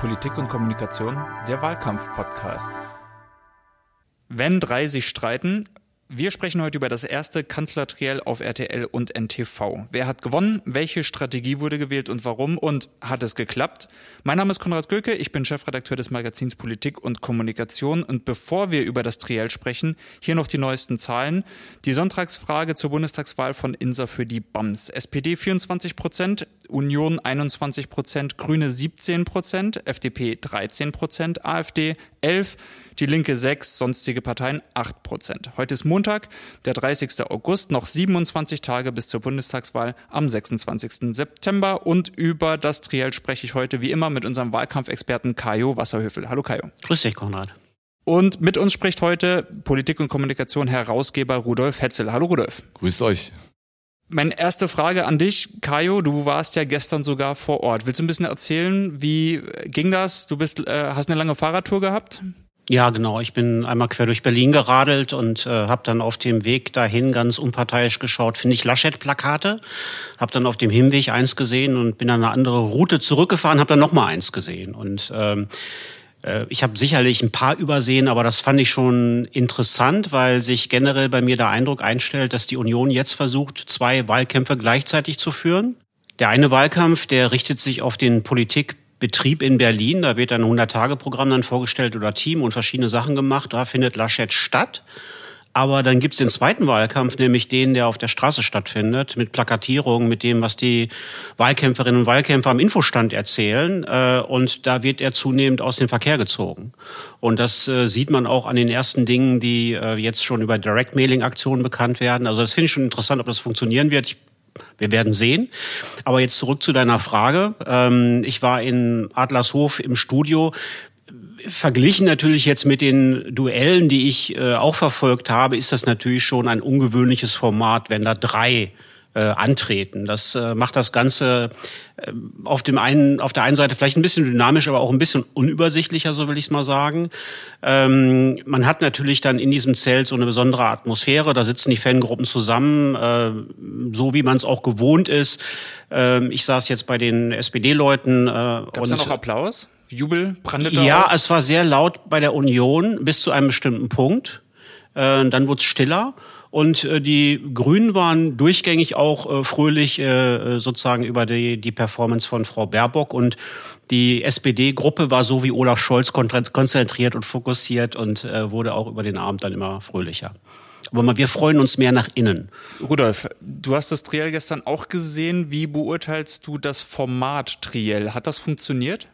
Politik und Kommunikation, der Wahlkampf-Podcast. Wenn drei sich streiten, wir sprechen heute über das erste Kanzlertriell auf RTL und NTV. Wer hat gewonnen? Welche Strategie wurde gewählt und warum? Und hat es geklappt? Mein Name ist Konrad Göke, ich bin Chefredakteur des Magazins Politik und Kommunikation. Und bevor wir über das Triell sprechen, hier noch die neuesten Zahlen. Die Sonntagsfrage zur Bundestagswahl von Insa für die BAMS. SPD 24 Prozent, Union 21 Prozent, Grüne 17 Prozent, FDP 13 Prozent, AfD 11 die Linke 6, sonstige Parteien 8 Prozent. Heute ist Montag, der 30. August, noch 27 Tage bis zur Bundestagswahl am 26. September und über das Triell spreche ich heute wie immer mit unserem Wahlkampfexperten Kajo Wasserhöfel. Hallo Kajo. Grüß dich, Konrad. Und mit uns spricht heute Politik und Kommunikation Herausgeber Rudolf Hetzel. Hallo Rudolf. Grüßt euch. Meine erste Frage an dich, Kajo. Du warst ja gestern sogar vor Ort. Willst du ein bisschen erzählen, wie ging das? Du bist, äh, hast eine lange Fahrradtour gehabt? Ja, genau. Ich bin einmal quer durch Berlin geradelt und äh, habe dann auf dem Weg dahin ganz unparteiisch geschaut, finde ich Laschet-Plakate. Habe dann auf dem Hinweg eins gesehen und bin dann eine andere Route zurückgefahren, habe dann noch mal eins gesehen. Und ähm, äh, ich habe sicherlich ein paar übersehen, aber das fand ich schon interessant, weil sich generell bei mir der Eindruck einstellt, dass die Union jetzt versucht, zwei Wahlkämpfe gleichzeitig zu führen. Der eine Wahlkampf, der richtet sich auf den Politik Betrieb in Berlin. Da wird ein 100-Tage-Programm dann vorgestellt oder Team und verschiedene Sachen gemacht. Da findet Laschet statt. Aber dann gibt's den zweiten Wahlkampf, nämlich den, der auf der Straße stattfindet, mit Plakatierungen, mit dem, was die Wahlkämpferinnen und Wahlkämpfer am Infostand erzählen. Äh, und da wird er zunehmend aus dem Verkehr gezogen. Und das äh, sieht man auch an den ersten Dingen, die äh, jetzt schon über Direct-Mailing-Aktionen bekannt werden. Also das finde ich schon interessant, ob das funktionieren wird. Wir werden sehen. Aber jetzt zurück zu deiner Frage. Ähm, ich war in Adlershof im Studio. Verglichen natürlich jetzt mit den Duellen, die ich äh, auch verfolgt habe, ist das natürlich schon ein ungewöhnliches Format, wenn da drei äh, antreten. Das äh, macht das Ganze äh, auf dem einen, auf der einen Seite vielleicht ein bisschen dynamisch, aber auch ein bisschen unübersichtlicher, so will ich es mal sagen. Ähm, man hat natürlich dann in diesem Zelt so eine besondere Atmosphäre. Da sitzen die Fangruppen zusammen, äh, so wie man es auch gewohnt ist. Ähm, ich saß jetzt bei den SPD-Leuten. Äh, Gab es da noch Applaus? Jubel? Brandete Ja, auf? es war sehr laut bei der Union bis zu einem bestimmten Punkt. Äh, dann wurde es stiller. Und äh, die Grünen waren durchgängig auch äh, fröhlich äh, sozusagen über die, die Performance von Frau Baerbock. Und die SPD-Gruppe war so wie Olaf Scholz konzentriert und fokussiert und äh, wurde auch über den Abend dann immer fröhlicher. Aber wir freuen uns mehr nach innen. Rudolf, du hast das Triell gestern auch gesehen. Wie beurteilst du das Format Triell? Hat das funktioniert?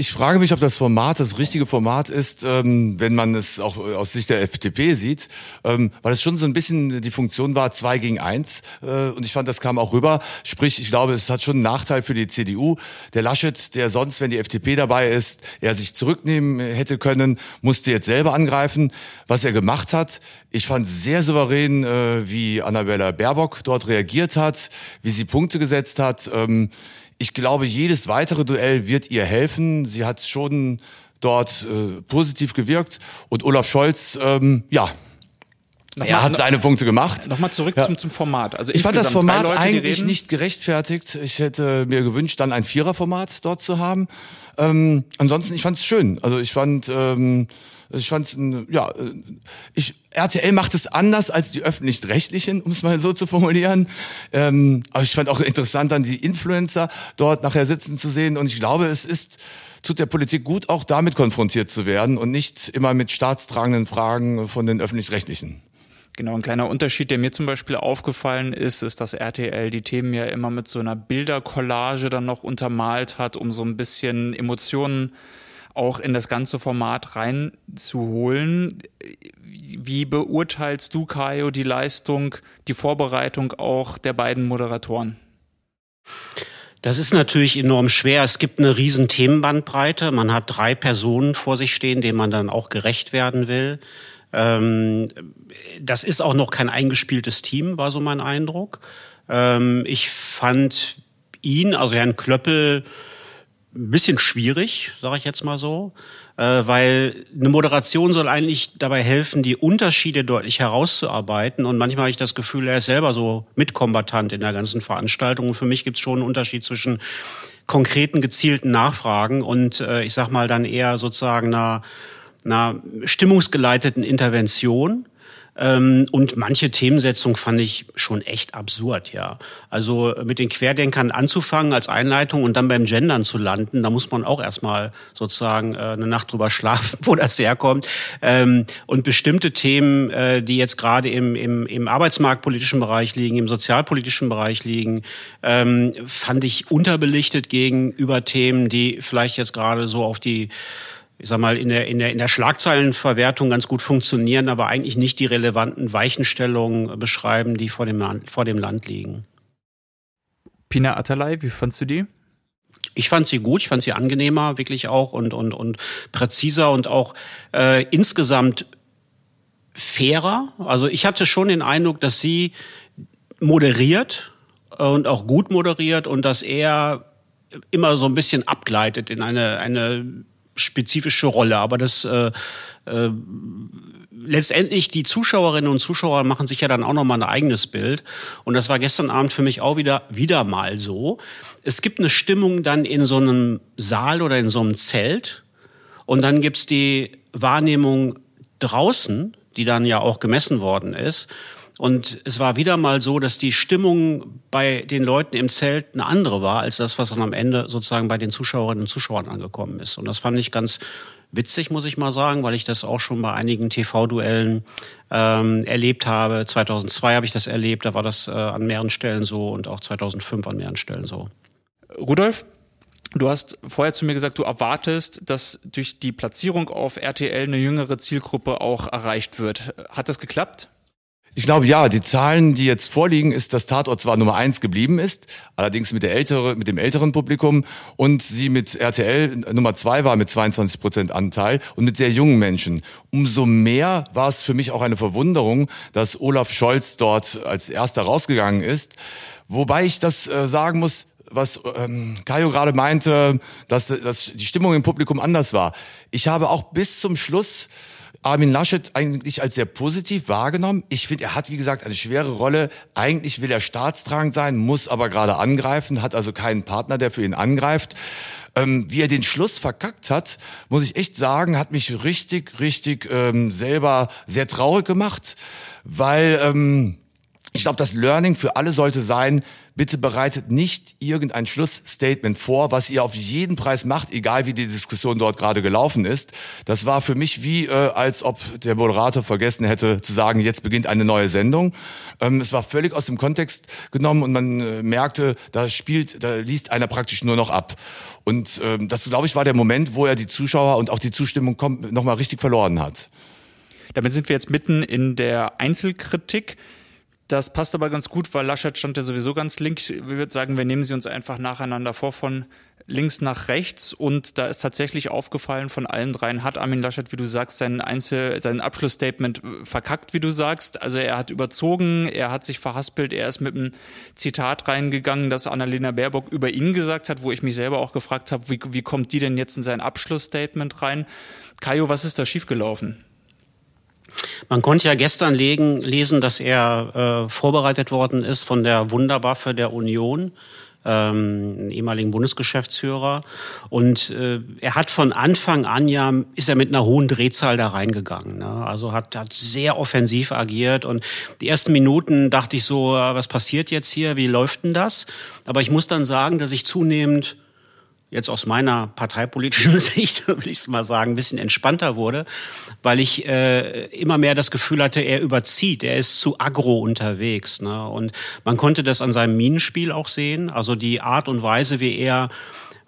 Ich frage mich, ob das Format das richtige Format ist, ähm, wenn man es auch aus Sicht der FDP sieht, ähm, weil es schon so ein bisschen die Funktion war, zwei gegen eins. Äh, und ich fand, das kam auch rüber. Sprich, ich glaube, es hat schon einen Nachteil für die CDU. Der Laschet, der sonst, wenn die FDP dabei ist, er sich zurücknehmen hätte können, musste jetzt selber angreifen. Was er gemacht hat, ich fand sehr souverän, äh, wie Annabella Baerbock dort reagiert hat, wie sie Punkte gesetzt hat. Ähm, ich glaube, jedes weitere Duell wird ihr helfen. Sie hat schon dort äh, positiv gewirkt. Und Olaf Scholz, ähm, ja, Nochmal, er hat seine Punkte gemacht. Nochmal zurück ja. zum, zum Format. Also ich fand das Format Leute, eigentlich nicht gerechtfertigt. Ich hätte mir gewünscht, dann ein Viererformat dort zu haben. Ähm, ansonsten, ich fand es schön. Also ich fand, ähm, ich fand's, ja, äh, ich, RTL macht es anders als die öffentlich-rechtlichen, um es mal so zu formulieren. Ähm, aber ich fand auch interessant, dann die Influencer dort nachher sitzen zu sehen. Und ich glaube, es ist tut der Politik gut, auch damit konfrontiert zu werden und nicht immer mit staatstragenden Fragen von den öffentlich-rechtlichen. Genau, ein kleiner Unterschied, der mir zum Beispiel aufgefallen ist, ist, dass RTL die Themen ja immer mit so einer Bildercollage dann noch untermalt hat, um so ein bisschen Emotionen auch in das ganze Format reinzuholen. Wie beurteilst du, Kajo, die Leistung, die Vorbereitung auch der beiden Moderatoren? Das ist natürlich enorm schwer. Es gibt eine riesen Themenbandbreite. Man hat drei Personen vor sich stehen, denen man dann auch gerecht werden will. Ähm, das ist auch noch kein eingespieltes Team, war so mein Eindruck. Ähm, ich fand ihn, also Herrn Klöppel, ein bisschen schwierig, sage ich jetzt mal so, äh, weil eine Moderation soll eigentlich dabei helfen, die Unterschiede deutlich herauszuarbeiten. Und manchmal habe ich das Gefühl, er ist selber so mitkombatant in der ganzen Veranstaltung. Und für mich gibt es schon einen Unterschied zwischen konkreten, gezielten Nachfragen und äh, ich sag mal dann eher sozusagen einer, einer stimmungsgeleiteten Intervention ähm, und manche Themensetzung fand ich schon echt absurd, ja. Also mit den Querdenkern anzufangen als Einleitung und dann beim Gendern zu landen, da muss man auch erstmal sozusagen äh, eine Nacht drüber schlafen, wo das herkommt. Ähm, und bestimmte Themen, äh, die jetzt gerade im, im, im arbeitsmarktpolitischen Bereich liegen, im sozialpolitischen Bereich liegen, ähm, fand ich unterbelichtet gegenüber Themen, die vielleicht jetzt gerade so auf die ich sag mal, in der, in der, in der Schlagzeilenverwertung ganz gut funktionieren, aber eigentlich nicht die relevanten Weichenstellungen beschreiben, die vor dem, Land, vor dem Land liegen. Pina Atalay, wie fandst du die? Ich fand sie gut, ich fand sie angenehmer, wirklich auch und, und, und präziser und auch äh, insgesamt fairer. Also ich hatte schon den Eindruck, dass sie moderiert und auch gut moderiert und dass er immer so ein bisschen abgleitet in eine, eine spezifische Rolle. Aber das äh, äh, letztendlich die Zuschauerinnen und Zuschauer machen sich ja dann auch noch mal ein eigenes Bild. Und das war gestern Abend für mich auch wieder wieder mal so. Es gibt eine Stimmung dann in so einem Saal oder in so einem Zelt. Und dann gibt's die Wahrnehmung draußen, die dann ja auch gemessen worden ist. Und es war wieder mal so, dass die Stimmung bei den Leuten im Zelt eine andere war, als das, was dann am Ende sozusagen bei den Zuschauerinnen und Zuschauern angekommen ist. Und das fand ich ganz witzig, muss ich mal sagen, weil ich das auch schon bei einigen TV-Duellen ähm, erlebt habe. 2002 habe ich das erlebt, da war das äh, an mehreren Stellen so und auch 2005 an mehreren Stellen so. Rudolf, Du hast vorher zu mir gesagt, du erwartest, dass durch die Platzierung auf RTL eine jüngere Zielgruppe auch erreicht wird. Hat das geklappt? Ich glaube ja, die Zahlen, die jetzt vorliegen, ist, dass Tatort zwar Nummer eins geblieben ist, allerdings mit der ältere, mit dem älteren Publikum und sie mit RTL Nummer zwei war mit 22 Prozent Anteil und mit sehr jungen Menschen. Umso mehr war es für mich auch eine Verwunderung, dass Olaf Scholz dort als erster rausgegangen ist. Wobei ich das äh, sagen muss, was ähm, Kajo gerade meinte, dass, dass die Stimmung im Publikum anders war. Ich habe auch bis zum Schluss Armin Laschet eigentlich als sehr positiv wahrgenommen. Ich finde, er hat, wie gesagt, eine schwere Rolle. Eigentlich will er staatstragend sein, muss aber gerade angreifen, hat also keinen Partner, der für ihn angreift. Ähm, wie er den Schluss verkackt hat, muss ich echt sagen, hat mich richtig, richtig ähm, selber sehr traurig gemacht, weil ähm, ich glaube, das Learning für alle sollte sein, bitte bereitet nicht irgendein Schlussstatement vor, was ihr auf jeden Preis macht, egal wie die Diskussion dort gerade gelaufen ist. Das war für mich wie, äh, als ob der Moderator vergessen hätte zu sagen, jetzt beginnt eine neue Sendung. Ähm, es war völlig aus dem Kontext genommen und man äh, merkte, da spielt, da liest einer praktisch nur noch ab. Und ähm, das, glaube ich, war der Moment, wo er die Zuschauer und auch die Zustimmung nochmal richtig verloren hat. Damit sind wir jetzt mitten in der Einzelkritik. Das passt aber ganz gut, weil Laschet stand ja sowieso ganz links. Ich würde sagen, wir nehmen sie uns einfach nacheinander vor von links nach rechts und da ist tatsächlich aufgefallen von allen dreien hat Armin Laschet, wie du sagst, sein Einzel, sein Abschlussstatement verkackt, wie du sagst. Also er hat überzogen, er hat sich verhaspelt, er ist mit einem Zitat reingegangen, das Annalena Baerbock über ihn gesagt hat, wo ich mich selber auch gefragt habe, wie, wie kommt die denn jetzt in sein Abschlussstatement rein? Kajo, was ist da schiefgelaufen? Man konnte ja gestern legen, lesen, dass er äh, vorbereitet worden ist von der Wunderwaffe der Union, ähm, ehemaligen Bundesgeschäftsführer. Und äh, er hat von Anfang an ja, ist er mit einer hohen Drehzahl da reingegangen. Ne? Also hat, hat sehr offensiv agiert. Und die ersten Minuten dachte ich so, äh, was passiert jetzt hier? Wie läuft denn das? Aber ich muss dann sagen, dass ich zunehmend jetzt aus meiner parteipolitischen Sicht, will ich es mal sagen, ein bisschen entspannter wurde, weil ich äh, immer mehr das Gefühl hatte, er überzieht, er ist zu aggro unterwegs. Ne? Und man konnte das an seinem Minenspiel auch sehen, also die Art und Weise, wie er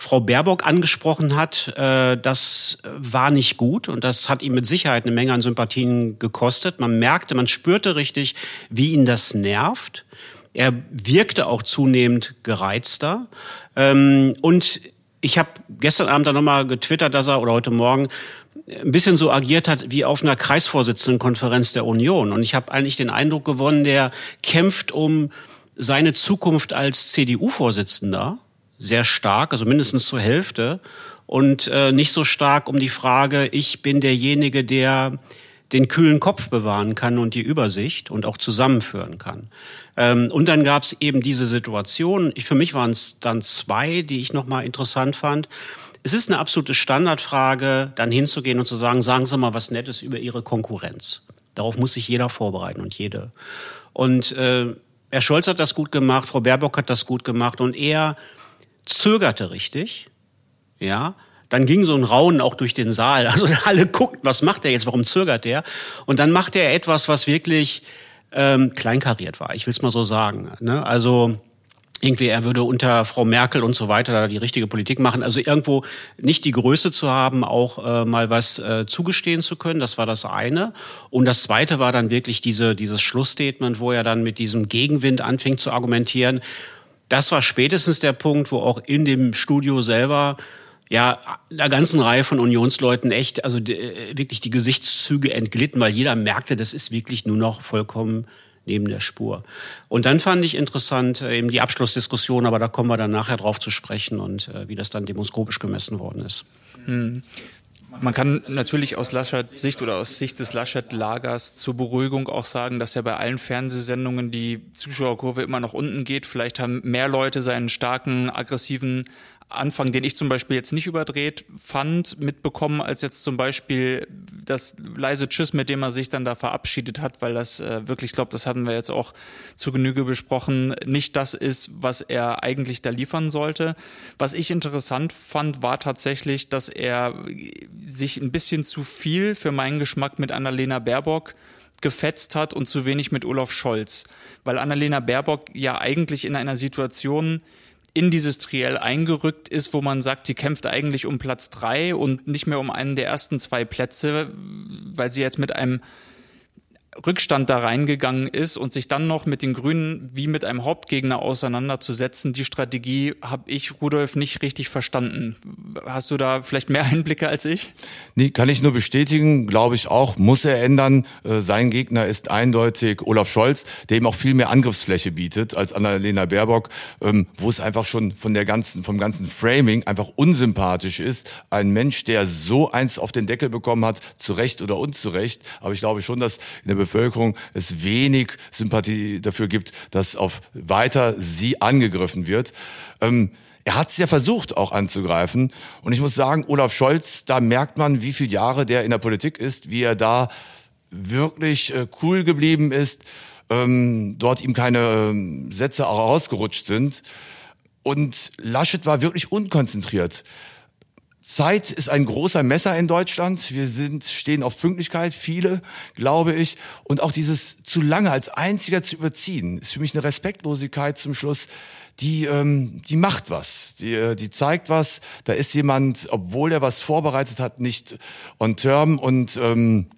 Frau Baerbock angesprochen hat, äh, das war nicht gut und das hat ihm mit Sicherheit eine Menge an Sympathien gekostet. Man merkte, man spürte richtig, wie ihn das nervt. Er wirkte auch zunehmend gereizter. Ähm, und ich habe gestern Abend dann nochmal getwittert, dass er oder heute Morgen ein bisschen so agiert hat wie auf einer Kreisvorsitzendenkonferenz der Union. Und ich habe eigentlich den Eindruck gewonnen, der kämpft um seine Zukunft als CDU-Vorsitzender sehr stark, also mindestens zur Hälfte, und äh, nicht so stark um die Frage, ich bin derjenige, der den kühlen Kopf bewahren kann und die Übersicht und auch zusammenführen kann. Ähm, und dann gab es eben diese Situation, ich, für mich waren es dann zwei, die ich nochmal interessant fand. Es ist eine absolute Standardfrage, dann hinzugehen und zu sagen, sagen Sie mal was Nettes über Ihre Konkurrenz. Darauf muss sich jeder vorbereiten und jede. Und äh, Herr Scholz hat das gut gemacht, Frau Baerbock hat das gut gemacht und er zögerte richtig, ja, dann ging so ein Raunen auch durch den Saal. Also alle guckten, was macht er jetzt, warum zögert er? Und dann macht er etwas, was wirklich ähm, kleinkariert war. Ich will es mal so sagen. Ne? Also irgendwie, er würde unter Frau Merkel und so weiter die richtige Politik machen. Also irgendwo nicht die Größe zu haben, auch äh, mal was äh, zugestehen zu können, das war das eine. Und das zweite war dann wirklich diese, dieses Schlussstatement, wo er dann mit diesem Gegenwind anfing zu argumentieren. Das war spätestens der Punkt, wo auch in dem Studio selber ja einer ganzen Reihe von Unionsleuten echt, also äh, wirklich die Gesichtszüge entglitten, weil jeder merkte, das ist wirklich nur noch vollkommen neben der Spur. Und dann fand ich interessant äh, eben die Abschlussdiskussion, aber da kommen wir dann nachher drauf zu sprechen und äh, wie das dann demoskopisch gemessen worden ist. Hm. Man kann natürlich aus Laschet Sicht oder aus Sicht des Laschet-Lagers zur Beruhigung auch sagen, dass ja bei allen Fernsehsendungen die Zuschauerkurve immer nach unten geht. Vielleicht haben mehr Leute seinen starken, aggressiven Anfang, den ich zum Beispiel jetzt nicht überdreht fand, mitbekommen, als jetzt zum Beispiel das leise Tschüss, mit dem er sich dann da verabschiedet hat, weil das äh, wirklich, ich glaube, das hatten wir jetzt auch zu Genüge besprochen, nicht das ist, was er eigentlich da liefern sollte. Was ich interessant fand, war tatsächlich, dass er sich ein bisschen zu viel für meinen Geschmack mit Annalena Baerbock gefetzt hat und zu wenig mit Olaf Scholz. Weil Annalena Baerbock ja eigentlich in einer Situation in dieses Triell eingerückt ist, wo man sagt, die kämpft eigentlich um Platz drei und nicht mehr um einen der ersten zwei Plätze, weil sie jetzt mit einem Rückstand da reingegangen ist und sich dann noch mit den Grünen wie mit einem Hauptgegner auseinanderzusetzen, die Strategie habe ich, Rudolf, nicht richtig verstanden. Hast du da vielleicht mehr Einblicke als ich? Nee, kann ich nur bestätigen, glaube ich auch, muss er ändern. Äh, sein Gegner ist eindeutig Olaf Scholz, der ihm auch viel mehr Angriffsfläche bietet als Annalena Baerbock, ähm, wo es einfach schon von der ganzen, vom ganzen Framing einfach unsympathisch ist. Ein Mensch, der so eins auf den Deckel bekommen hat, zu Recht oder unzurecht. Aber ich glaube schon, dass in der Bevölkerung es wenig Sympathie dafür gibt, dass auf weiter sie angegriffen wird. Ähm, er hat es ja versucht, auch anzugreifen. Und ich muss sagen, Olaf Scholz, da merkt man, wie viele Jahre der in der Politik ist, wie er da wirklich äh, cool geblieben ist, ähm, dort ihm keine ähm, Sätze auch rausgerutscht sind. Und Laschet war wirklich unkonzentriert. Zeit ist ein großer Messer in Deutschland. Wir sind, stehen auf Pünktlichkeit, viele, glaube ich. Und auch dieses zu lange als einziger zu überziehen, ist für mich eine Respektlosigkeit zum Schluss. Die, ähm, die macht was, die, äh, die zeigt was. Da ist jemand, obwohl er was vorbereitet hat, nicht on term. Und ähm,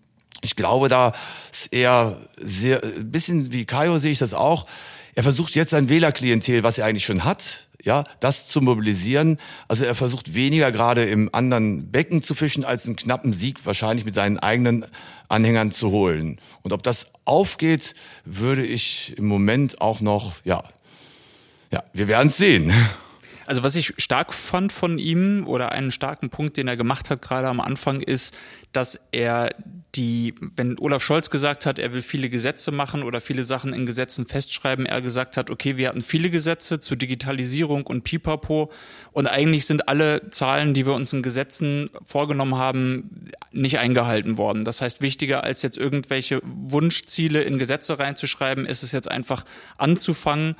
ich glaube, da ist er sehr, ein bisschen wie Kaio sehe ich das auch. Er versucht jetzt ein Wählerklientel, was er eigentlich schon hat, ja, das zu mobilisieren. Also er versucht weniger gerade im anderen Becken zu fischen, als einen knappen Sieg wahrscheinlich mit seinen eigenen Anhängern zu holen. Und ob das aufgeht, würde ich im Moment auch noch, ja, ja, wir werden es sehen. Also was ich stark fand von ihm oder einen starken Punkt, den er gemacht hat gerade am Anfang, ist, dass er die, wenn Olaf Scholz gesagt hat, er will viele Gesetze machen oder viele Sachen in Gesetzen festschreiben, er gesagt hat, okay, wir hatten viele Gesetze zur Digitalisierung und Pipapo und eigentlich sind alle Zahlen, die wir uns in Gesetzen vorgenommen haben, nicht eingehalten worden. Das heißt, wichtiger als jetzt irgendwelche Wunschziele in Gesetze reinzuschreiben, ist es jetzt einfach anzufangen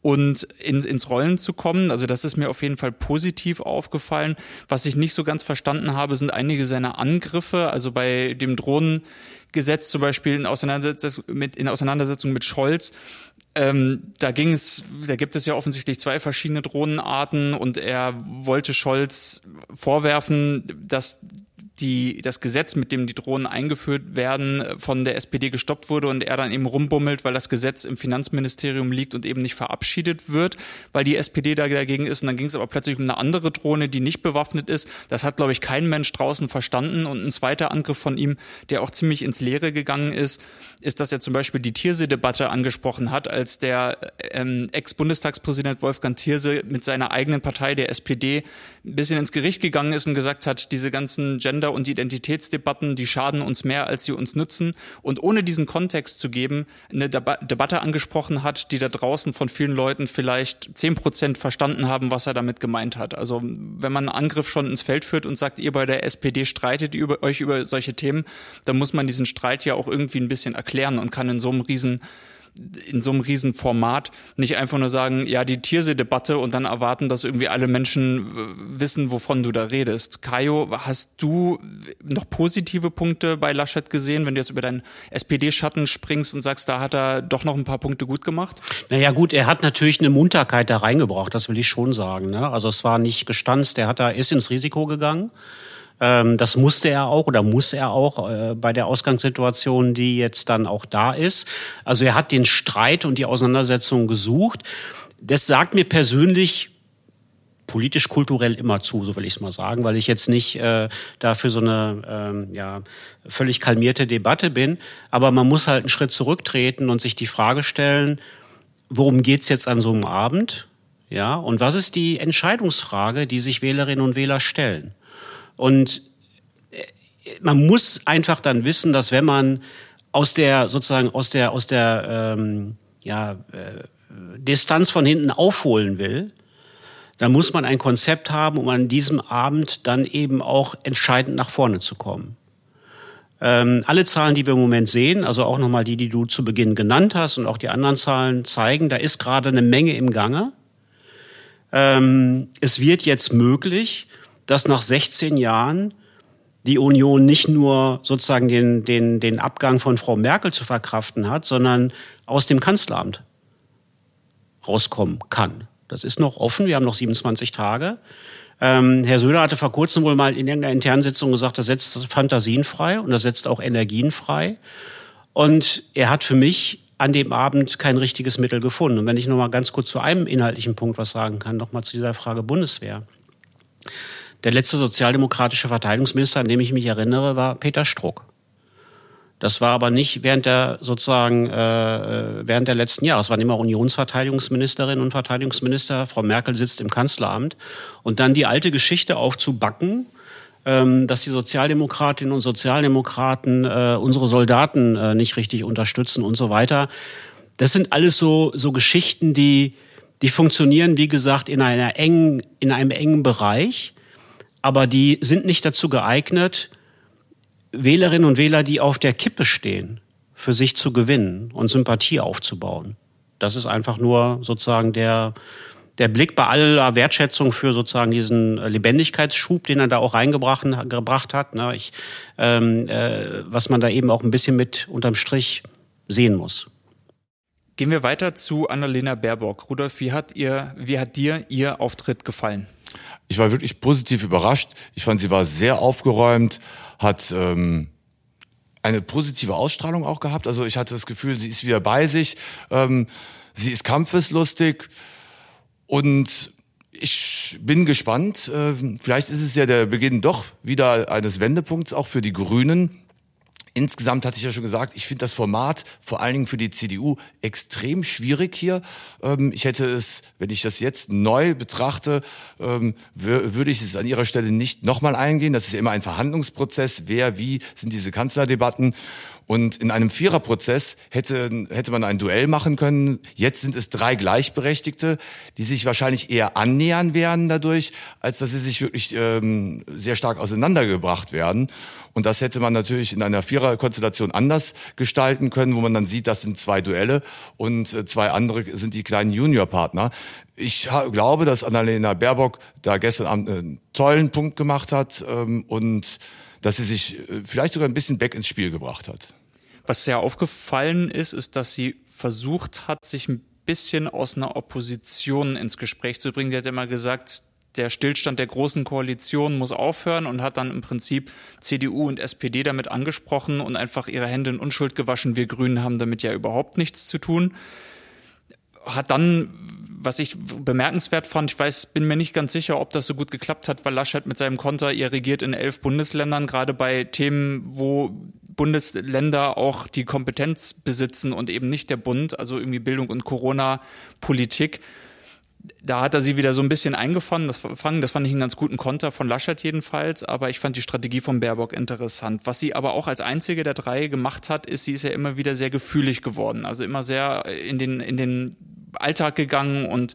und ins, ins Rollen zu kommen. Also das ist mir auf jeden Fall positiv aufgefallen. Was ich nicht so ganz verstanden habe, sind einige seiner Angriffe. Also bei dem Drohnengesetz zum Beispiel in Auseinandersetzung mit, in Auseinandersetzung mit Scholz. Ähm, da ging es, da gibt es ja offensichtlich zwei verschiedene Drohnenarten und er wollte Scholz vorwerfen, dass die, das Gesetz, mit dem die Drohnen eingeführt werden, von der SPD gestoppt wurde und er dann eben rumbummelt, weil das Gesetz im Finanzministerium liegt und eben nicht verabschiedet wird, weil die SPD da dagegen ist. Und dann ging es aber plötzlich um eine andere Drohne, die nicht bewaffnet ist. Das hat, glaube ich, kein Mensch draußen verstanden. Und ein zweiter Angriff von ihm, der auch ziemlich ins Leere gegangen ist, ist, dass er zum Beispiel die Thierse-Debatte angesprochen hat, als der ähm, Ex-Bundestagspräsident Wolfgang Thierse mit seiner eigenen Partei, der SPD, ein bisschen ins Gericht gegangen ist und gesagt hat, diese ganzen Gender Geschlechter- und Identitätsdebatten, die schaden uns mehr, als sie uns nützen. Und ohne diesen Kontext zu geben, eine Deba Debatte angesprochen hat, die da draußen von vielen Leuten vielleicht zehn Prozent verstanden haben, was er damit gemeint hat. Also wenn man einen Angriff schon ins Feld führt und sagt, ihr bei der SPD streitet über, euch über solche Themen, dann muss man diesen Streit ja auch irgendwie ein bisschen erklären und kann in so einem riesen in so einem riesen Format nicht einfach nur sagen, ja, die Tiersee-Debatte und dann erwarten, dass irgendwie alle Menschen äh, wissen, wovon du da redest. Kajo, hast du noch positive Punkte bei Laschet gesehen, wenn du jetzt über deinen SPD-Schatten springst und sagst, da hat er doch noch ein paar Punkte gut gemacht? Naja gut, er hat natürlich eine Munterkeit da reingebracht, das will ich schon sagen. Ne? Also es war nicht gestanzt, er hat da, ist ins Risiko gegangen. Ähm, das musste er auch oder muss er auch äh, bei der Ausgangssituation, die jetzt dann auch da ist. Also er hat den Streit und die Auseinandersetzung gesucht. Das sagt mir persönlich politisch-kulturell immer zu, so will ich es mal sagen, weil ich jetzt nicht äh, dafür so eine ähm, ja, völlig kalmierte Debatte bin. Aber man muss halt einen Schritt zurücktreten und sich die Frage stellen, worum geht's jetzt an so einem Abend? Ja, und was ist die Entscheidungsfrage, die sich Wählerinnen und Wähler stellen? Und äh, man muss einfach dann wissen, dass wenn man aus der sozusagen aus der aus der ähm, ja, äh, Distanz von hinten aufholen will, dann muss man ein Konzept haben, um an diesem Abend dann eben auch entscheidend nach vorne zu kommen. Ähm, alle Zahlen, die wir im Moment sehen, also auch nochmal die, die du zu Beginn genannt hast und auch die anderen Zahlen zeigen, da ist gerade eine Menge im Gange. Ähm, es wird jetzt möglich, dass nach 16 Jahren die Union nicht nur sozusagen den, den, den Abgang von Frau Merkel zu verkraften hat, sondern aus dem Kanzleramt rauskommen kann. Das ist noch offen. Wir haben noch 27 Tage. Ähm, Herr Söder hatte vor kurzem wohl mal in irgendeiner internen Sitzung gesagt, das setzt Fantasien frei und das setzt auch Energien frei. Und er hat für mich an dem Abend kein richtiges Mittel gefunden. Und wenn ich noch mal ganz kurz zu einem inhaltlichen Punkt was sagen kann, noch mal zu dieser Frage Bundeswehr. Der letzte sozialdemokratische Verteidigungsminister, an dem ich mich erinnere, war Peter Struck. Das war aber nicht während der sozusagen äh, während der letzten Jahre. Es waren immer Unionsverteidigungsministerinnen und Verteidigungsminister. Frau Merkel sitzt im Kanzleramt und dann die alte Geschichte aufzubacken, ähm, dass die Sozialdemokratinnen und Sozialdemokraten äh, unsere Soldaten äh, nicht richtig unterstützen und so weiter. Das sind alles so so Geschichten, die die funktionieren, wie gesagt, in einer engen in einem engen Bereich aber die sind nicht dazu geeignet, Wählerinnen und Wähler, die auf der Kippe stehen, für sich zu gewinnen und Sympathie aufzubauen. Das ist einfach nur sozusagen der, der Blick bei aller Wertschätzung für sozusagen diesen Lebendigkeitsschub, den er da auch reingebracht gebracht hat, ne, ich, ähm, äh, was man da eben auch ein bisschen mit unterm Strich sehen muss. Gehen wir weiter zu Annalena Baerbock. Rudolf, wie hat, ihr, wie hat dir Ihr Auftritt gefallen? Ich war wirklich positiv überrascht. Ich fand, sie war sehr aufgeräumt, hat ähm, eine positive Ausstrahlung auch gehabt. Also ich hatte das Gefühl, sie ist wieder bei sich. Ähm, sie ist kampfeslustig und ich bin gespannt. Äh, vielleicht ist es ja der Beginn doch wieder eines Wendepunkts auch für die Grünen Insgesamt hatte ich ja schon gesagt, ich finde das Format vor allen Dingen für die CDU extrem schwierig hier. Ähm, ich hätte es, wenn ich das jetzt neu betrachte, ähm, würde ich es an ihrer Stelle nicht nochmal eingehen. Das ist ja immer ein Verhandlungsprozess. Wer, wie sind diese Kanzlerdebatten? Und in einem Viererprozess hätte, hätte man ein Duell machen können. Jetzt sind es drei Gleichberechtigte, die sich wahrscheinlich eher annähern werden dadurch, als dass sie sich wirklich ähm, sehr stark auseinandergebracht werden. Und das hätte man natürlich in einer Viererkonstellation anders gestalten können, wo man dann sieht, das sind zwei Duelle und äh, zwei andere sind die kleinen Juniorpartner. Ich glaube, dass Annalena Baerbock da gestern Abend einen tollen Punkt gemacht hat ähm, und dass sie sich äh, vielleicht sogar ein bisschen back ins Spiel gebracht hat. Was sehr aufgefallen ist, ist, dass sie versucht hat, sich ein bisschen aus einer Opposition ins Gespräch zu bringen. Sie hat immer gesagt, der Stillstand der großen Koalition muss aufhören und hat dann im Prinzip CDU und SPD damit angesprochen und einfach ihre Hände in Unschuld gewaschen. Wir Grünen haben damit ja überhaupt nichts zu tun. Hat dann was ich bemerkenswert fand, ich weiß, bin mir nicht ganz sicher, ob das so gut geklappt hat, weil Laschet mit seinem Konter, ihr regiert in elf Bundesländern, gerade bei Themen, wo Bundesländer auch die Kompetenz besitzen und eben nicht der Bund, also irgendwie Bildung und Corona-Politik da hat er sie wieder so ein bisschen eingefangen. Das, fangen, das fand ich einen ganz guten Konter von Laschet jedenfalls. Aber ich fand die Strategie von Baerbock interessant. Was sie aber auch als einzige der drei gemacht hat, ist, sie ist ja immer wieder sehr gefühlig geworden. Also immer sehr in den, in den Alltag gegangen und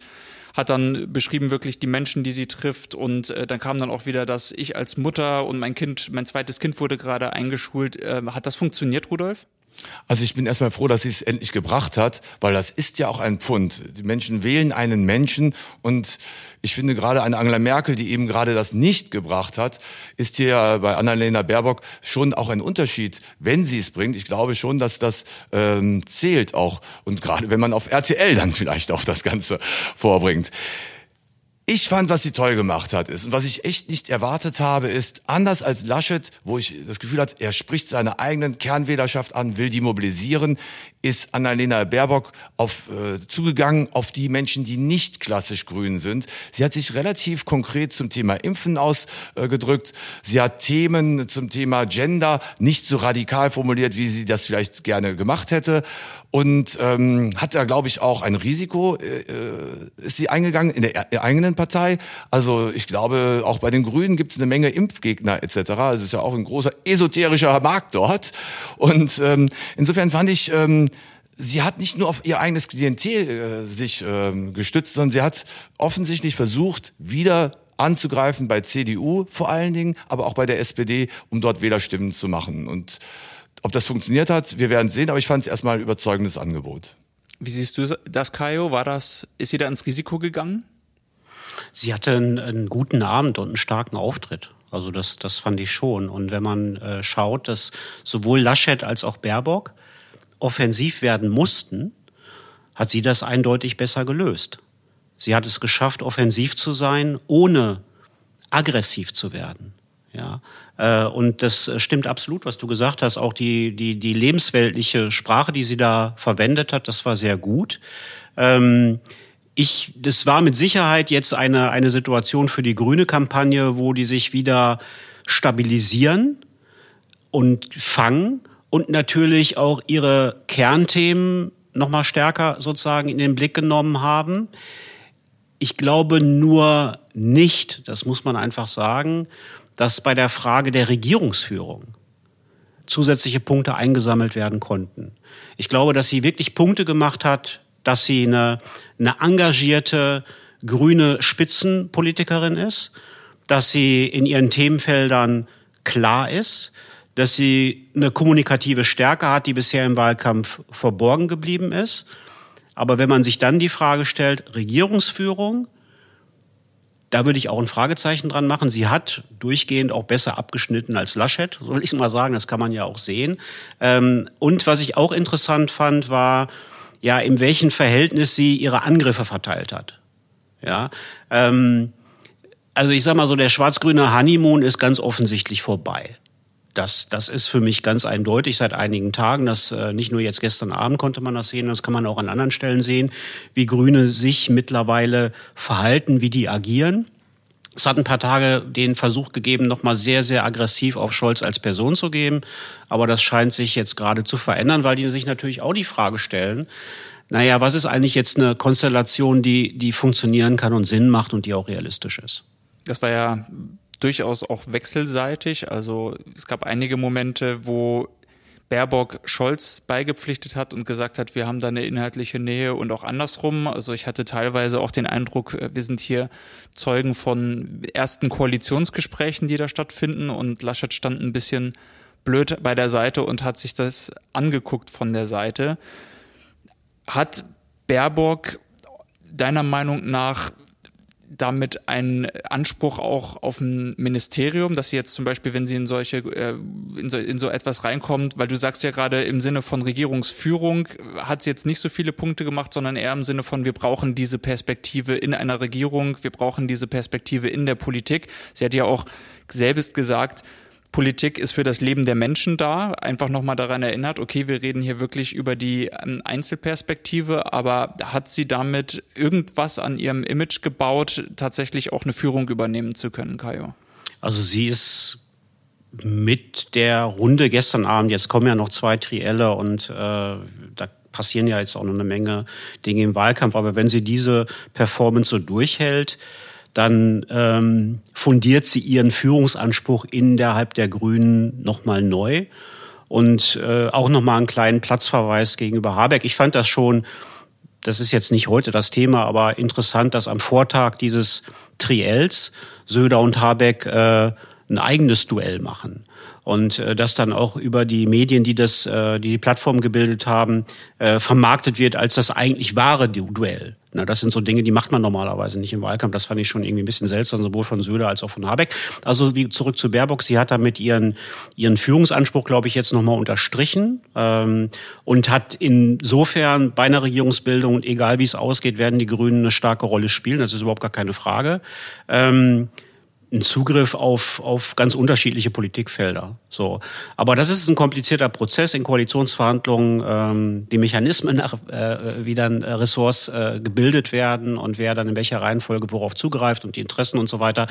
hat dann beschrieben wirklich die Menschen, die sie trifft und äh, dann kam dann auch wieder, dass ich als Mutter und mein Kind, mein zweites Kind wurde gerade eingeschult. Äh, hat das funktioniert, Rudolf? Also ich bin erstmal froh, dass sie es endlich gebracht hat, weil das ist ja auch ein Pfund. Die Menschen wählen einen Menschen und ich finde gerade eine Angela Merkel, die eben gerade das nicht gebracht hat, ist hier bei Annalena Baerbock schon auch ein Unterschied, wenn sie es bringt. Ich glaube schon, dass das ähm, zählt auch und gerade wenn man auf RTL dann vielleicht auch das Ganze vorbringt. Ich fand, was sie toll gemacht hat, ist, und was ich echt nicht erwartet habe, ist, anders als Laschet, wo ich das Gefühl hatte, er spricht seine eigenen Kernwählerschaft an, will die mobilisieren, ist Annalena Baerbock auf, äh, zugegangen auf die Menschen, die nicht klassisch grün sind. Sie hat sich relativ konkret zum Thema Impfen ausgedrückt. Äh, sie hat Themen zum Thema Gender nicht so radikal formuliert, wie sie das vielleicht gerne gemacht hätte. Und ähm, hat da, glaube ich, auch ein Risiko, äh, äh ist sie eingegangen in der e-, eigenen Partei. Also ich glaube, auch bei den Grünen gibt es eine Menge Impfgegner etc. Es ist ja auch ein großer esoterischer Markt dort. Und ähm, insofern fand ich... Ähm, sie hat nicht nur auf ihr eigenes Klientel äh, sich ähm, gestützt, sondern sie hat offensichtlich versucht, wieder anzugreifen bei CDU vor allen Dingen, aber auch bei der SPD, um dort Wählerstimmen zu machen. Und ob das funktioniert hat, wir werden sehen, aber ich fand es erstmal ein überzeugendes Angebot. Wie siehst du das, Kaio? War das, ist sie da ins Risiko gegangen? Sie hatte einen, einen guten Abend und einen starken Auftritt. Also das, das fand ich schon. Und wenn man äh, schaut, dass sowohl Laschet als auch Baerbock offensiv werden mussten, hat sie das eindeutig besser gelöst. Sie hat es geschafft, offensiv zu sein, ohne aggressiv zu werden. Ja, äh, und das stimmt absolut, was du gesagt hast. Auch die, die, die lebensweltliche Sprache, die sie da verwendet hat, das war sehr gut. Ähm, ich, das war mit Sicherheit jetzt eine, eine Situation für die grüne Kampagne, wo die sich wieder stabilisieren und fangen und natürlich auch ihre Kernthemen noch mal stärker sozusagen in den Blick genommen haben. Ich glaube nur nicht, das muss man einfach sagen, dass bei der Frage der Regierungsführung zusätzliche Punkte eingesammelt werden konnten. Ich glaube, dass sie wirklich Punkte gemacht hat, dass sie eine, eine engagierte grüne Spitzenpolitikerin ist, dass sie in ihren Themenfeldern klar ist, dass sie eine kommunikative Stärke hat, die bisher im Wahlkampf verborgen geblieben ist. Aber wenn man sich dann die Frage stellt, Regierungsführung, da würde ich auch ein Fragezeichen dran machen. Sie hat durchgehend auch besser abgeschnitten als Laschet, soll ich mal sagen, das kann man ja auch sehen. Ähm, und was ich auch interessant fand, war, ja, in welchem Verhältnis sie ihre Angriffe verteilt hat. Ja, ähm, also ich sag mal so, der schwarz-grüne Honeymoon ist ganz offensichtlich vorbei. Das, das ist für mich ganz eindeutig seit einigen Tagen. Das äh, nicht nur jetzt gestern Abend konnte man das sehen, das kann man auch an anderen Stellen sehen, wie Grüne sich mittlerweile verhalten, wie die agieren. Es hat ein paar Tage den Versuch gegeben, nochmal sehr, sehr aggressiv auf Scholz als Person zu geben. Aber das scheint sich jetzt gerade zu verändern, weil die sich natürlich auch die Frage stellen, naja, was ist eigentlich jetzt eine Konstellation, die, die funktionieren kann und Sinn macht und die auch realistisch ist? Das war ja durchaus auch wechselseitig. Also es gab einige Momente, wo Baerbock Scholz beigepflichtet hat und gesagt hat, wir haben da eine inhaltliche Nähe und auch andersrum. Also ich hatte teilweise auch den Eindruck, äh, wir sind hier Zeugen von ersten Koalitionsgesprächen, die da stattfinden und Laschet stand ein bisschen blöd bei der Seite und hat sich das angeguckt von der Seite. Hat Baerbock deiner Meinung nach damit einen Anspruch auch auf ein Ministerium, dass sie jetzt zum Beispiel, wenn sie in solche, äh, in so, in so etwas reinkommt, weil du sagst ja gerade im Sinne von Regierungsführung, hat sie jetzt nicht so viele Punkte gemacht, sondern eher im Sinne von, wir brauchen diese Perspektive in einer Regierung, wir brauchen diese Perspektive in der Politik. Sie hat ja auch selbst gesagt, Politik ist für das Leben der Menschen da. Einfach nochmal daran erinnert, okay, wir reden hier wirklich über die ähm, Einzelperspektive, aber hat sie damit irgendwas an ihrem Image gebaut, tatsächlich auch eine Führung übernehmen zu können, Kajo? Also sie ist mit der Runde gestern Abend, jetzt kommen ja noch zwei Trielle und äh, da passieren ja jetzt auch noch eine Menge Dinge im Wahlkampf. Aber wenn sie diese Performance so durchhält, dann ähm, fundiert sie ihren Führungsanspruch innerhalb der Grünen nochmal neu und äh, auch nochmal einen kleinen Platzverweis gegenüber Habeck. Ich fand das schon, das ist jetzt nicht heute das Thema, aber interessant, dass am Vortag dieses Triels Söder und Habeck äh, ein eigenes Duell machen und äh, das dann auch über die Medien, die das, äh, die die Plattform gebildet haben, äh, vermarktet wird als das eigentlich wahre Duell. Na, das sind so Dinge, die macht man normalerweise nicht im Wahlkampf. Das fand ich schon irgendwie ein bisschen seltsam, sowohl von Söder als auch von Habeck. Also wie zurück zu Baerbock. Sie hat damit ihren, ihren Führungsanspruch, glaube ich, jetzt nochmal unterstrichen ähm, und hat insofern bei einer Regierungsbildung, egal wie es ausgeht, werden die Grünen eine starke Rolle spielen. Das ist überhaupt gar keine Frage. Ähm, einen Zugriff auf, auf ganz unterschiedliche Politikfelder. So. Aber das ist ein komplizierter Prozess in Koalitionsverhandlungen, ähm, die Mechanismen, nach, äh, wie dann äh, Ressorts äh, gebildet werden und wer dann in welcher Reihenfolge worauf zugreift und die Interessen und so weiter.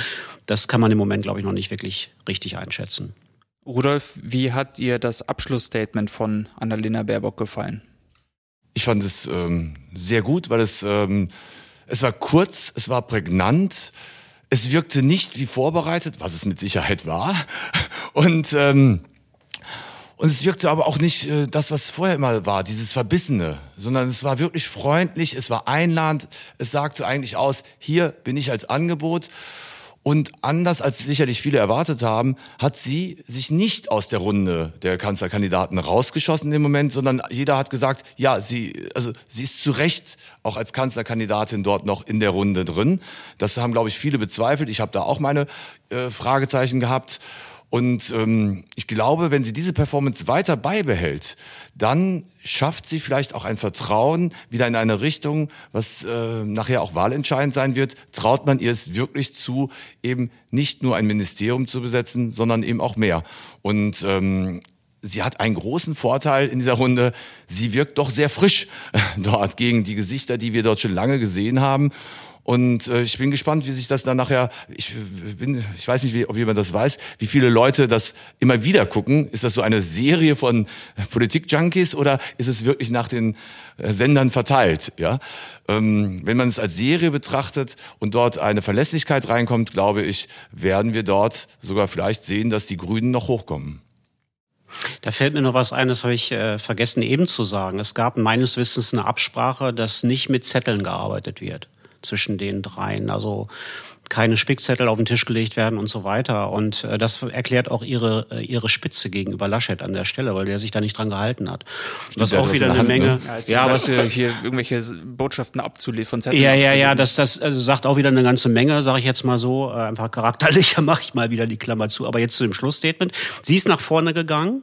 Das kann man im Moment, glaube ich, noch nicht wirklich richtig einschätzen. Rudolf, wie hat ihr das Abschlussstatement von Annalena Baerbock gefallen? Ich fand es ähm, sehr gut, weil es, ähm, es war kurz, es war prägnant es wirkte nicht wie vorbereitet, was es mit Sicherheit war. Und, ähm, und es wirkte aber auch nicht äh, das, was vorher immer war, dieses Verbissene, sondern es war wirklich freundlich, es war einladend, es sagte eigentlich aus, hier bin ich als Angebot. Und anders als sicherlich viele erwartet haben, hat sie sich nicht aus der Runde der Kanzlerkandidaten rausgeschossen in dem Moment, sondern jeder hat gesagt, ja, sie, also sie ist zu Recht auch als Kanzlerkandidatin dort noch in der Runde drin. Das haben, glaube ich, viele bezweifelt. Ich habe da auch meine äh, Fragezeichen gehabt. Und ähm, ich glaube, wenn sie diese Performance weiter beibehält, dann schafft sie vielleicht auch ein Vertrauen wieder in eine Richtung, was äh, nachher auch wahlentscheidend sein wird. Traut man ihr es wirklich zu, eben nicht nur ein Ministerium zu besetzen, sondern eben auch mehr. Und ähm, sie hat einen großen Vorteil in dieser Runde. Sie wirkt doch sehr frisch dort gegen die Gesichter, die wir dort schon lange gesehen haben. Und äh, ich bin gespannt, wie sich das dann nachher, ich bin, ich weiß nicht, wie, ob jemand das weiß, wie viele Leute das immer wieder gucken. Ist das so eine Serie von Politik-Junkies oder ist es wirklich nach den äh, Sendern verteilt? Ja, ähm, wenn man es als Serie betrachtet und dort eine Verlässlichkeit reinkommt, glaube ich, werden wir dort sogar vielleicht sehen, dass die Grünen noch hochkommen. Da fällt mir noch was ein, das habe ich äh, vergessen eben zu sagen. Es gab meines Wissens eine Absprache, dass nicht mit Zetteln gearbeitet wird zwischen den dreien. Also keine Spickzettel auf den Tisch gelegt werden und so weiter. Und äh, das erklärt auch ihre, äh, ihre Spitze gegenüber Laschet an der Stelle, weil der sich da nicht dran gehalten hat. Was auch wieder eine Hand, Menge. Ne? Ja, ja was hier irgendwelche Botschaften abzuliefern. Zettel ja, ja, ja, das, das also sagt auch wieder eine ganze Menge, sage ich jetzt mal so. Äh, einfach charakterlicher mache ich mal wieder die Klammer zu. Aber jetzt zu dem Schlussstatement. Sie ist nach vorne gegangen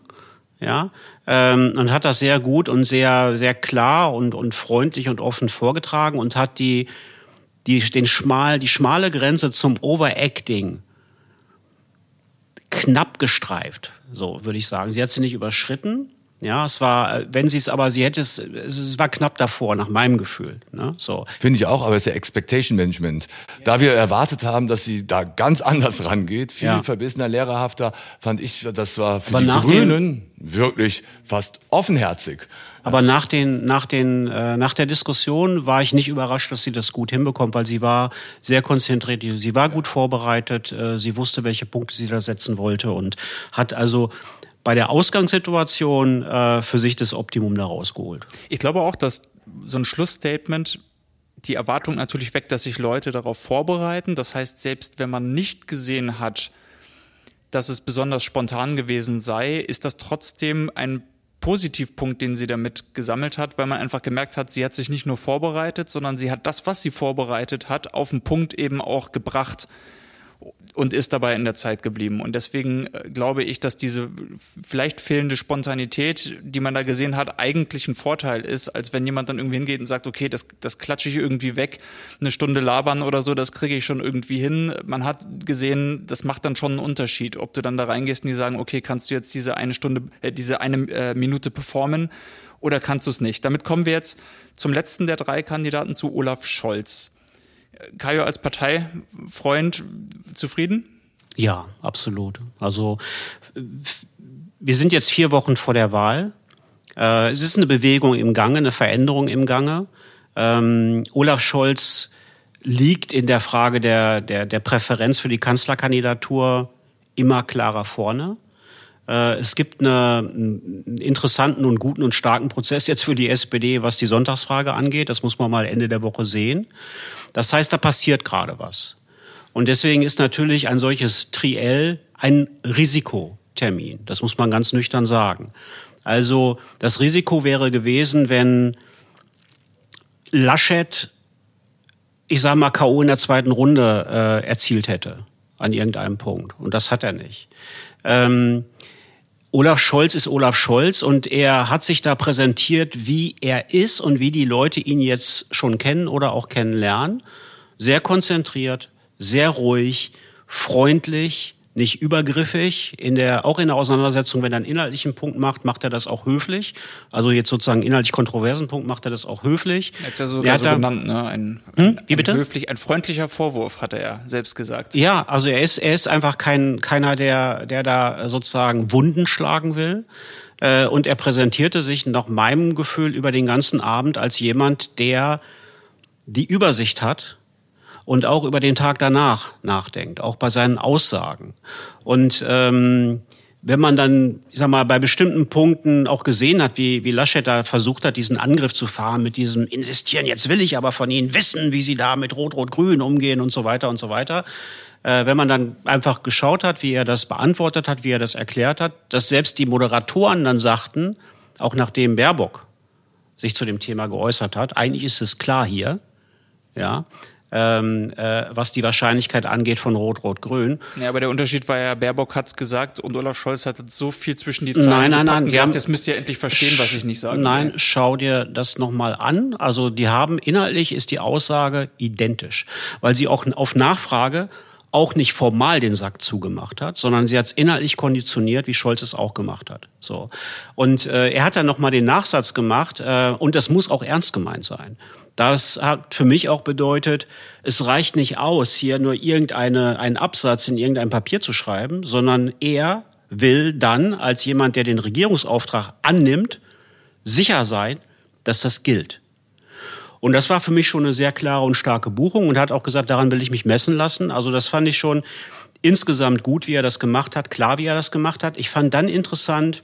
ja, ähm, und hat das sehr gut und sehr, sehr klar und, und freundlich und offen vorgetragen und hat die die, den schmal, die schmale Grenze zum Overacting knapp gestreift, so würde ich sagen. Sie hat sie nicht überschritten. Ja, es war, wenn sie es aber, sie hätte es, es war knapp davor, nach meinem Gefühl. Ne? So. Finde ich auch, aber es ist ja Expectation Management. Da wir erwartet haben, dass sie da ganz anders rangeht, viel ja. verbissener, lehrerhafter, fand ich, das war für aber die Grünen wirklich fast offenherzig. Aber nach den, nach den, äh, nach der Diskussion war ich nicht überrascht, dass sie das gut hinbekommt, weil sie war sehr konzentriert, sie war gut vorbereitet, äh, sie wusste, welche Punkte sie da setzen wollte und hat also bei der Ausgangssituation äh, für sich das Optimum da rausgeholt. Ich glaube auch, dass so ein Schlussstatement die Erwartung natürlich weckt, dass sich Leute darauf vorbereiten. Das heißt, selbst wenn man nicht gesehen hat, dass es besonders spontan gewesen sei, ist das trotzdem ein Positivpunkt, den sie damit gesammelt hat, weil man einfach gemerkt hat, sie hat sich nicht nur vorbereitet, sondern sie hat das, was sie vorbereitet hat, auf den Punkt eben auch gebracht und ist dabei in der Zeit geblieben. Und deswegen äh, glaube ich, dass diese vielleicht fehlende Spontanität, die man da gesehen hat, eigentlich ein Vorteil ist, als wenn jemand dann irgendwie hingeht und sagt, okay, das, das klatsche ich irgendwie weg, eine Stunde labern oder so, das kriege ich schon irgendwie hin. Man hat gesehen, das macht dann schon einen Unterschied, ob du dann da reingehst und die sagen, okay, kannst du jetzt diese eine Stunde, äh, diese eine äh, Minute performen oder kannst du es nicht? Damit kommen wir jetzt zum letzten der drei Kandidaten zu Olaf Scholz. Kajo als Parteifreund zufrieden? Ja, absolut. Also wir sind jetzt vier Wochen vor der Wahl. Äh, es ist eine Bewegung im Gange, eine Veränderung im Gange. Ähm, Olaf Scholz liegt in der Frage der, der, der Präferenz für die Kanzlerkandidatur immer klarer vorne. Äh, es gibt eine, einen interessanten und guten und starken Prozess jetzt für die SPD, was die Sonntagsfrage angeht. Das muss man mal Ende der Woche sehen. Das heißt, da passiert gerade was. Und deswegen ist natürlich ein solches Triell ein Risikotermin. Das muss man ganz nüchtern sagen. Also das Risiko wäre gewesen, wenn Laschet, ich sage mal, K.O. in der zweiten Runde äh, erzielt hätte an irgendeinem Punkt. Und das hat er nicht. Ähm, Olaf Scholz ist Olaf Scholz und er hat sich da präsentiert, wie er ist und wie die Leute ihn jetzt schon kennen oder auch kennenlernen. Sehr konzentriert, sehr ruhig, freundlich, nicht übergriffig. In der, auch in der Auseinandersetzung, wenn er einen inhaltlichen Punkt macht, macht er das auch höflich. Also jetzt sozusagen inhaltlich kontroversen Punkt macht er das auch höflich. Er hat ja sogar so genannt, ne? Ein, hm? Wie bitte? Ein, höflich, ein freundlicher Vorwurf, hat er selbst gesagt. Ja, also er ist, er ist einfach kein, keiner, der, der da sozusagen Wunden schlagen will. Äh, und er präsentierte sich nach meinem Gefühl über den ganzen Abend als jemand, der die Übersicht hat und auch über den Tag danach nachdenkt, auch bei seinen Aussagen. Und ähm, wenn man dann, ich sag mal, bei bestimmten Punkten auch gesehen hat, wie, wie Laschet da versucht hat, diesen Angriff zu fahren, mit diesem Insistieren, jetzt will ich aber von Ihnen wissen, wie Sie da mit Rot-Rot-Grün umgehen und so weiter und so weiter. Äh, wenn man dann einfach geschaut hat, wie er das beantwortet hat, wie er das erklärt hat, dass selbst die Moderatoren dann sagten, auch nachdem Baerbock sich zu dem Thema geäußert hat, eigentlich ist es klar hier, ja, ähm, äh, was die Wahrscheinlichkeit angeht von Rot-Rot-Grün. Ja, aber der Unterschied war ja, Baerbock hat's gesagt und Olaf Scholz hat so viel zwischen die Zeilen Nein, nein, nein. Die haben, das müsst ihr endlich verstehen, was ich nicht sage. Nein, schau dir das nochmal an. Also die haben, inhaltlich ist die Aussage identisch, weil sie auch auf Nachfrage auch nicht formal den Sack zugemacht hat, sondern sie hat es inhaltlich konditioniert, wie Scholz es auch gemacht hat. So und äh, er hat dann noch mal den Nachsatz gemacht äh, und das muss auch ernst gemeint sein. Das hat für mich auch bedeutet, es reicht nicht aus, hier nur irgendeine, einen Absatz in irgendein Papier zu schreiben, sondern er will dann als jemand, der den Regierungsauftrag annimmt, sicher sein, dass das gilt. Und das war für mich schon eine sehr klare und starke Buchung und hat auch gesagt, daran will ich mich messen lassen. Also das fand ich schon insgesamt gut, wie er das gemacht hat, klar, wie er das gemacht hat. Ich fand dann interessant,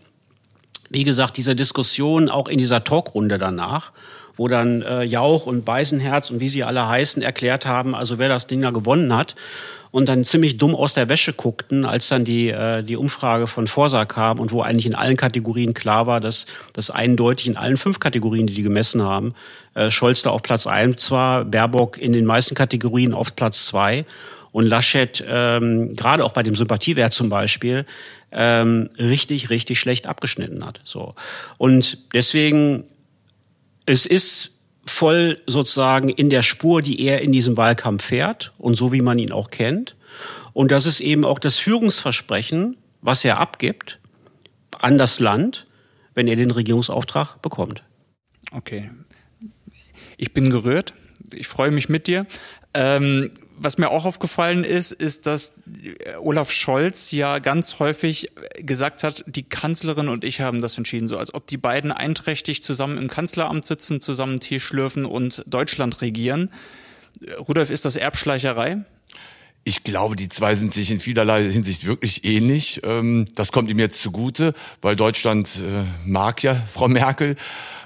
wie gesagt, diese Diskussion auch in dieser Talkrunde danach, wo dann äh, Jauch und Beisenherz und wie sie alle heißen erklärt haben, also wer das Ding da gewonnen hat und dann ziemlich dumm aus der Wäsche guckten, als dann die, äh, die Umfrage von Forsa kam und wo eigentlich in allen Kategorien klar war, dass das eindeutig in allen fünf Kategorien, die die gemessen haben, äh, Scholz da auf Platz eins war, Baerbock in den meisten Kategorien auf Platz zwei und Laschet ähm, gerade auch bei dem Sympathiewert zum Beispiel ähm, richtig, richtig schlecht abgeschnitten hat. So und deswegen es ist voll sozusagen in der Spur, die er in diesem Wahlkampf fährt und so wie man ihn auch kennt. Und das ist eben auch das Führungsversprechen, was er abgibt an das Land, wenn er den Regierungsauftrag bekommt. Okay. Ich bin gerührt. Ich freue mich mit dir. Ähm, was mir auch aufgefallen ist, ist, dass Olaf Scholz ja ganz häufig gesagt hat, die Kanzlerin und ich haben das entschieden, so als ob die beiden einträchtig zusammen im Kanzleramt sitzen, zusammen Tee schlürfen und Deutschland regieren. Rudolf, ist das Erbschleicherei? Ich glaube, die zwei sind sich in vielerlei Hinsicht wirklich ähnlich. Ähm, das kommt ihm jetzt zugute, weil Deutschland äh, mag ja Frau Merkel.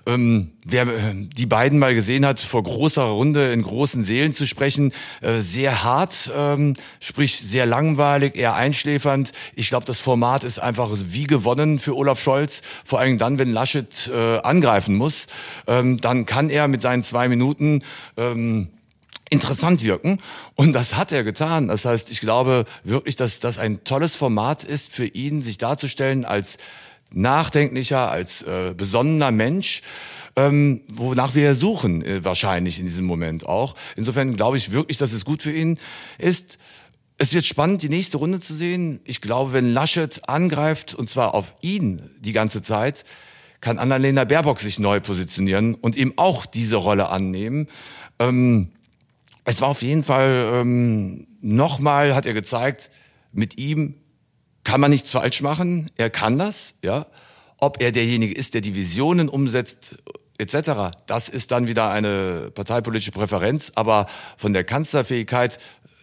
Ähm, wer äh, die beiden mal gesehen hat, vor großer Runde in großen Seelen zu sprechen, äh, sehr hart, ähm, sprich sehr langweilig, eher einschläfernd. Ich glaube, das Format ist einfach wie gewonnen für Olaf Scholz. Vor allem dann, wenn Laschet angreifen muss, dann kann er mit seinen zwei Minuten interessant wirken. Und das hat er getan. Das heißt, ich glaube wirklich, dass das ein tolles Format ist für ihn, sich darzustellen als nachdenklicher, als äh, besonnener Mensch, ähm, wonach wir suchen, äh, wahrscheinlich in diesem Moment auch. Insofern glaube ich wirklich, dass es gut für ihn ist. Es wird spannend, die nächste Runde zu sehen. Ich glaube, wenn Laschet angreift, und zwar auf ihn die ganze Zeit, kann Annalena Baerbock sich neu positionieren und ihm auch diese Rolle annehmen. Ähm, es war auf jeden Fall ähm, nochmal, hat er gezeigt, mit ihm kann man nichts falsch machen. Er kann das, ja. Ob er derjenige ist, der die Visionen umsetzt etc., das ist dann wieder eine parteipolitische Präferenz. Aber von der Kanzlerfähigkeit,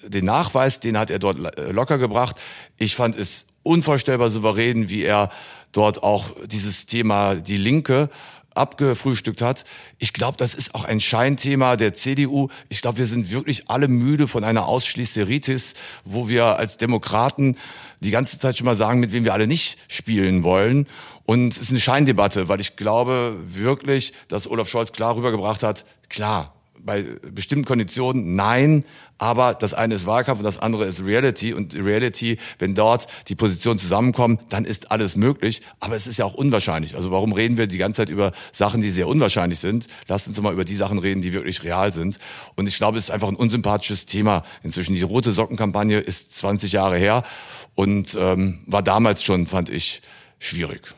den Nachweis, den hat er dort locker gebracht. Ich fand es unvorstellbar souverän, wie er dort auch dieses Thema die Linke abgefrühstückt hat. Ich glaube, das ist auch ein Scheinthema der CDU. Ich glaube, wir sind wirklich alle müde von einer Ausschließeritis, wo wir als Demokraten die ganze Zeit schon mal sagen, mit wem wir alle nicht spielen wollen. Und es ist eine Scheindebatte, weil ich glaube wirklich, dass Olaf Scholz klar rübergebracht hat, klar, bei bestimmten Konditionen nein, aber das eine ist Wahlkampf und das andere ist Reality und Reality, wenn dort die Positionen zusammenkommen, dann ist alles möglich, aber es ist ja auch unwahrscheinlich. Also warum reden wir die ganze Zeit über Sachen, die sehr unwahrscheinlich sind? Lasst uns mal über die Sachen reden, die wirklich real sind. Und ich glaube, es ist einfach ein unsympathisches Thema. Inzwischen die rote Sockenkampagne ist 20 Jahre her und ähm, war damals schon, fand ich, schwierig.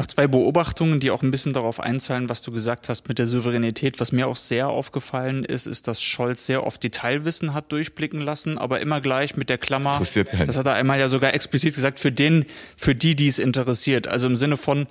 Noch zwei Beobachtungen, die auch ein bisschen darauf einzahlen, was du gesagt hast mit der Souveränität. Was mir auch sehr aufgefallen ist, ist, dass Scholz sehr oft Detailwissen hat durchblicken lassen, aber immer gleich mit der Klammer. Interessiert Das hat er einmal ja sogar explizit gesagt, für den, für die, die es interessiert. Also im Sinne von,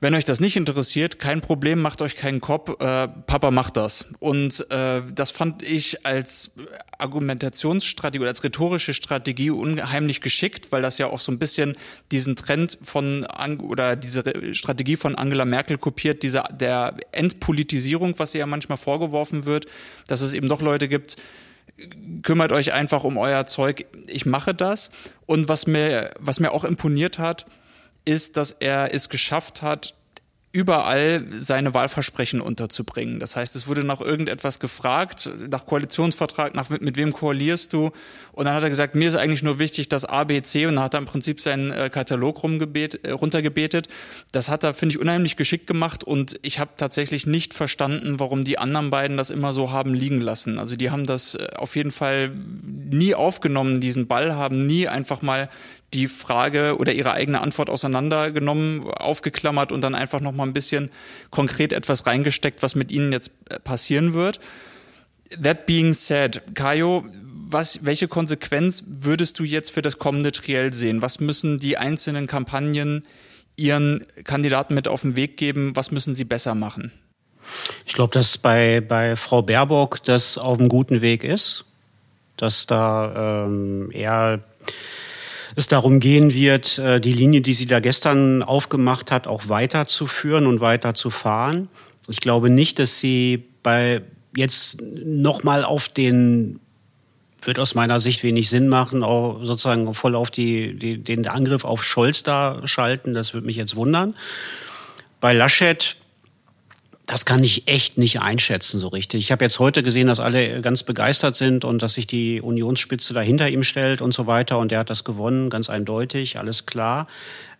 wenn euch das nicht interessiert, kein Problem, macht euch keinen Kopf, äh, Papa macht das. Und äh, das fand ich als Argumentationsstrategie oder als rhetorische Strategie unheimlich geschickt, weil das ja auch so ein bisschen diesen Trend von oder diese Strategie von Angela Merkel kopiert, diese der Entpolitisierung, was ihr ja manchmal vorgeworfen wird, dass es eben doch Leute gibt, kümmert euch einfach um euer Zeug, ich mache das. Und was mir, was mir auch imponiert hat, ist, dass er es geschafft hat, überall seine Wahlversprechen unterzubringen. Das heißt, es wurde nach irgendetwas gefragt, nach Koalitionsvertrag, nach mit wem koalierst du? Und dann hat er gesagt, mir ist eigentlich nur wichtig, dass A, B, C und dann hat er im Prinzip seinen äh, Katalog rumgebet, äh, runtergebetet. Das hat er, finde ich, unheimlich geschickt gemacht und ich habe tatsächlich nicht verstanden, warum die anderen beiden das immer so haben liegen lassen. Also die haben das äh, auf jeden Fall nie aufgenommen, diesen Ball, haben nie einfach mal die Frage oder ihre eigene Antwort auseinandergenommen, aufgeklammert und dann einfach noch mal ein bisschen konkret etwas reingesteckt, was mit ihnen jetzt äh, passieren wird. That being said, Kajo, was, welche Konsequenz würdest du jetzt für das kommende Triell sehen? Was müssen die einzelnen Kampagnen ihren Kandidaten mit auf den Weg geben? Was müssen sie besser machen? Ich glaube, dass bei, bei Frau Baerbock das auf einem guten Weg ist, dass da ähm, eher es darum gehen wird, äh, die Linie, die sie da gestern aufgemacht hat, auch weiterzuführen und weiterzufahren. Ich glaube nicht, dass sie bei jetzt nochmal auf den wird aus meiner Sicht wenig Sinn machen, auch sozusagen voll auf die, die, den Angriff auf Scholz da schalten. Das würde mich jetzt wundern. Bei Laschet das kann ich echt nicht einschätzen so richtig. Ich habe jetzt heute gesehen, dass alle ganz begeistert sind und dass sich die Unionsspitze da hinter ihm stellt und so weiter. Und der hat das gewonnen, ganz eindeutig, alles klar.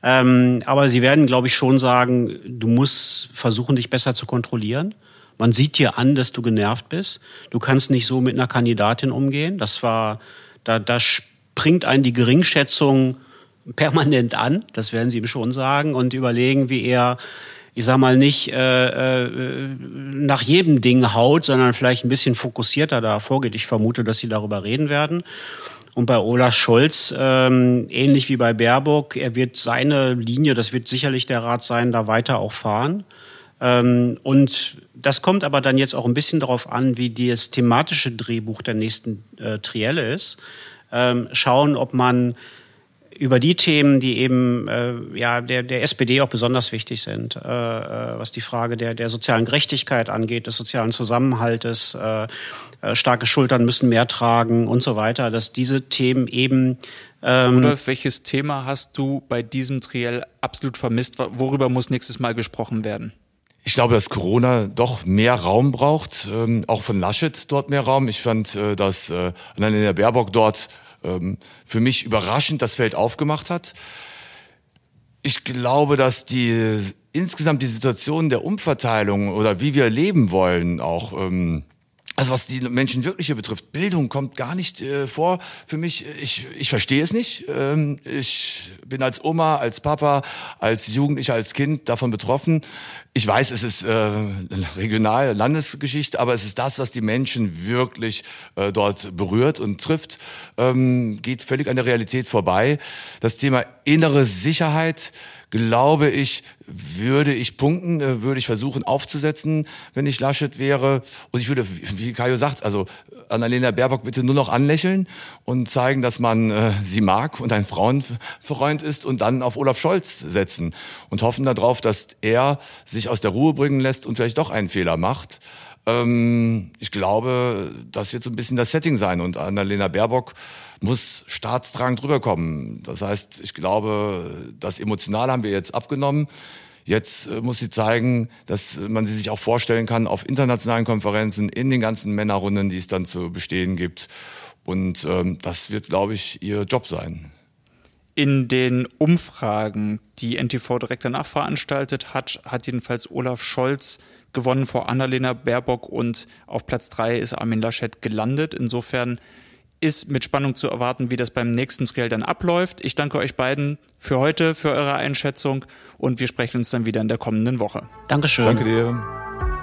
Ähm, aber sie werden, glaube ich, schon sagen, du musst versuchen, dich besser zu kontrollieren. Man sieht dir an, dass du genervt bist. Du kannst nicht so mit einer Kandidatin umgehen. Das war, da, da springt einen die Geringschätzung permanent an. Das werden sie ihm schon sagen und überlegen, wie er ich sag mal, nicht äh, äh, nach jedem Ding haut, sondern vielleicht ein bisschen fokussierter da vorgeht. Ich vermute, dass sie darüber reden werden. Und bei Olaf Scholz, ähm, ähnlich wie bei Baerbock, er wird seine Linie, das wird sicherlich der Rat sein, da weiter auch fahren. Ähm, und das kommt aber dann jetzt auch ein bisschen darauf an, wie das thematische Drehbuch der nächsten äh, Trielle ist. Ähm, schauen, ob man über die Themen, die eben äh, ja der, der SPD auch besonders wichtig sind, äh, äh, was die Frage der, der sozialen Gerechtigkeit angeht, des sozialen Zusammenhaltes, äh, äh, starke Schultern müssen mehr tragen und so weiter, dass diese Themen eben ähm, Rudolf, welches Thema hast du bei diesem Triell absolut vermisst? Worüber muss nächstes Mal gesprochen werden? Ich glaube, dass Corona doch mehr Raum braucht, ähm, auch von Laschet dort mehr Raum. Ich fand, äh, dass äh, der Baerbock dort ähm, für mich überraschend das Feld aufgemacht hat. Ich glaube, dass die insgesamt die Situation der Umverteilung oder wie wir leben wollen auch ähm, also was die Menschen wirklich hier betrifft, Bildung kommt gar nicht äh, vor für mich. Ich, ich verstehe es nicht. Ähm, ich bin als Oma, als Papa, als Jugendlicher, als Kind davon betroffen. Ich weiß, es ist äh, regional, Landesgeschichte, aber es ist das, was die Menschen wirklich äh, dort berührt und trifft, ähm, geht völlig an der Realität vorbei. Das Thema innere Sicherheit glaube ich, würde ich punkten, äh, würde ich versuchen aufzusetzen, wenn ich Laschet wäre. Und ich würde, wie Kajo sagt, also Annalena Baerbock bitte nur noch anlächeln und zeigen, dass man äh, sie mag und ein Frauenfreund ist und dann auf Olaf Scholz setzen und hoffen darauf, dass er sich aus der Ruhe bringen lässt und vielleicht doch einen Fehler macht. Ähm, ich glaube, das wird so ein bisschen das Setting sein und Annalena Baerbock muss staatstragend rüberkommen. Das heißt, ich glaube, das Emotionale haben wir jetzt abgenommen. Jetzt äh, muss sie zeigen, dass man sie sich auch vorstellen kann auf internationalen Konferenzen, in den ganzen Männerrunden, die es dann zu bestehen gibt. Und ähm, das wird, glaube ich, ihr Job sein. In den Umfragen, die NTV direkt danach veranstaltet hat, hat jedenfalls Olaf Scholz gewonnen vor Annalena Baerbock und auf Platz drei ist Armin Laschet gelandet. Insofern ist mit Spannung zu erwarten, wie das beim nächsten Triell dann abläuft. Ich danke euch beiden für heute, für eure Einschätzung und wir sprechen uns dann wieder in der kommenden Woche. Dankeschön. Danke dir.